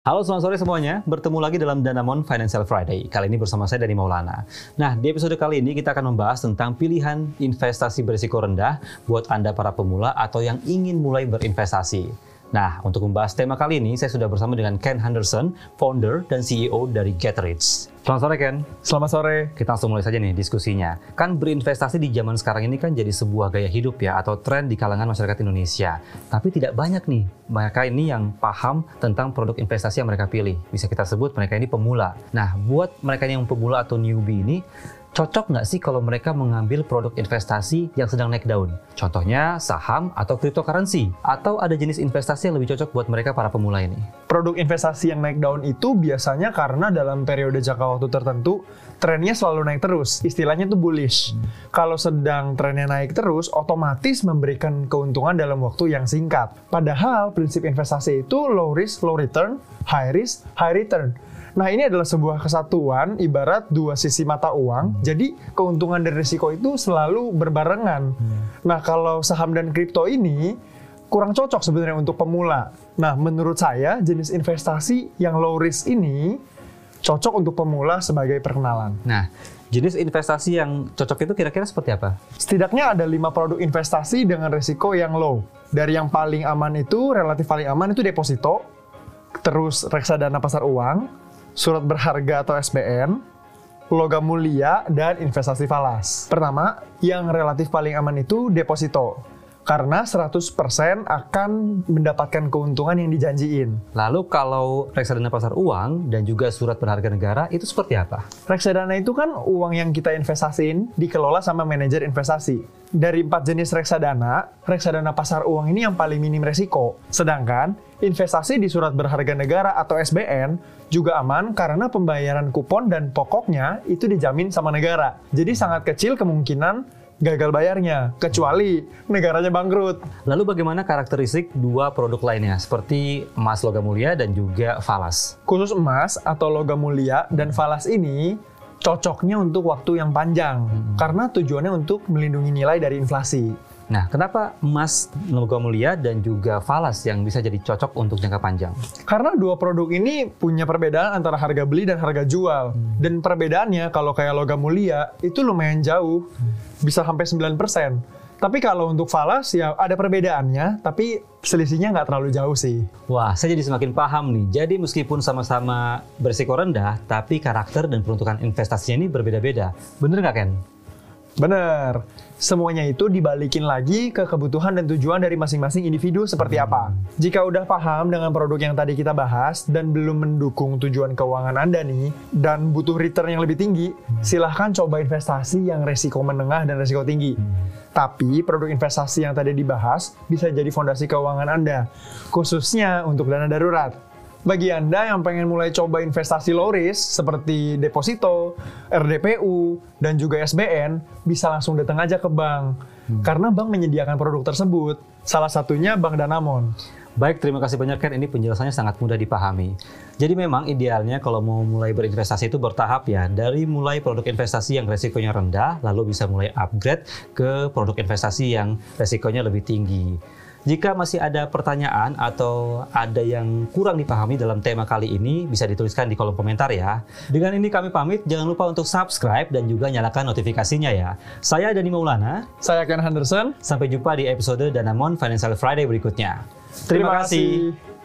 Halo selamat sore semuanya, bertemu lagi dalam Danamon Financial Friday. Kali ini bersama saya Dani Maulana. Nah, di episode kali ini kita akan membahas tentang pilihan investasi berisiko rendah buat Anda para pemula atau yang ingin mulai berinvestasi. Nah, untuk membahas tema kali ini, saya sudah bersama dengan Ken Henderson, founder dan CEO dari GetRich. Selamat sore, Ken. Selamat sore. Kita langsung mulai saja nih diskusinya. Kan berinvestasi di zaman sekarang ini kan jadi sebuah gaya hidup ya, atau tren di kalangan masyarakat Indonesia. Tapi tidak banyak nih mereka ini yang paham tentang produk investasi yang mereka pilih. Bisa kita sebut mereka ini pemula. Nah, buat mereka yang pemula atau newbie ini, cocok nggak sih kalau mereka mengambil produk investasi yang sedang naik daun? Contohnya saham atau cryptocurrency? Atau ada jenis investasi yang lebih cocok buat mereka para pemula ini? Produk investasi yang naik daun itu biasanya karena dalam periode jangka waktu tertentu trennya selalu naik terus. Istilahnya itu bullish. Hmm. Kalau sedang trennya naik terus, otomatis memberikan keuntungan dalam waktu yang singkat. Padahal prinsip investasi itu low risk, low return, high risk, high return. Nah ini adalah sebuah kesatuan ibarat dua sisi mata uang. Hmm. Jadi keuntungan dan risiko itu selalu berbarengan. Hmm. Nah kalau saham dan kripto ini kurang cocok sebenarnya untuk pemula. Nah menurut saya jenis investasi yang low risk ini cocok untuk pemula sebagai perkenalan. Nah jenis investasi yang cocok itu kira-kira seperti apa? Setidaknya ada lima produk investasi dengan risiko yang low. Dari yang paling aman itu, relatif paling aman itu deposito, terus reksadana pasar uang, surat berharga atau SBN, logam mulia, dan investasi falas. Pertama, yang relatif paling aman itu deposito. Karena 100% akan mendapatkan keuntungan yang dijanjiin. Lalu kalau reksadana pasar uang dan juga surat berharga negara itu seperti apa? Reksadana itu kan uang yang kita investasiin dikelola sama manajer investasi. Dari empat jenis reksadana, reksadana pasar uang ini yang paling minim resiko. Sedangkan investasi di surat berharga negara atau SBN juga aman karena pembayaran kupon dan pokoknya itu dijamin sama negara. Jadi sangat kecil kemungkinan gagal bayarnya, kecuali negaranya bangkrut. Lalu bagaimana karakteristik dua produk lainnya, seperti emas logam mulia dan juga falas? Khusus emas atau logam mulia dan falas ini cocoknya untuk waktu yang panjang, hmm. karena tujuannya untuk melindungi nilai dari inflasi. Nah, kenapa emas logam mulia dan juga falas yang bisa jadi cocok untuk jangka panjang? Karena dua produk ini punya perbedaan antara harga beli dan harga jual. Hmm. Dan perbedaannya kalau kayak logam mulia itu lumayan jauh, hmm. bisa sampai 9%. Tapi kalau untuk falas ya ada perbedaannya, tapi selisihnya nggak terlalu jauh sih. Wah, saya jadi semakin paham nih. Jadi meskipun sama-sama berisiko rendah, tapi karakter dan peruntukan investasinya ini berbeda-beda. Bener nggak Ken? Bener. Semuanya itu dibalikin lagi ke kebutuhan dan tujuan dari masing-masing individu seperti apa. Jika udah paham dengan produk yang tadi kita bahas dan belum mendukung tujuan keuangan Anda nih, dan butuh return yang lebih tinggi, silahkan coba investasi yang resiko menengah dan resiko tinggi. Tapi produk investasi yang tadi dibahas bisa jadi fondasi keuangan Anda, khususnya untuk dana darurat. Bagi Anda yang pengen mulai coba investasi low risk seperti deposito, RDPU, dan juga SBN, bisa langsung datang aja ke bank. Hmm. Karena bank menyediakan produk tersebut. Salah satunya Bank Danamon. Baik, terima kasih banyak Ken. Ini penjelasannya sangat mudah dipahami. Jadi memang idealnya kalau mau mulai berinvestasi itu bertahap ya. Dari mulai produk investasi yang resikonya rendah, lalu bisa mulai upgrade ke produk investasi yang resikonya lebih tinggi. Jika masih ada pertanyaan atau ada yang kurang dipahami dalam tema kali ini, bisa dituliskan di kolom komentar ya. Dengan ini kami pamit, jangan lupa untuk subscribe dan juga nyalakan notifikasinya ya. Saya Dani Maulana. Saya Ken Henderson. Sampai jumpa di episode Danamon Financial Friday berikutnya. Terima, Terima kasih. kasih.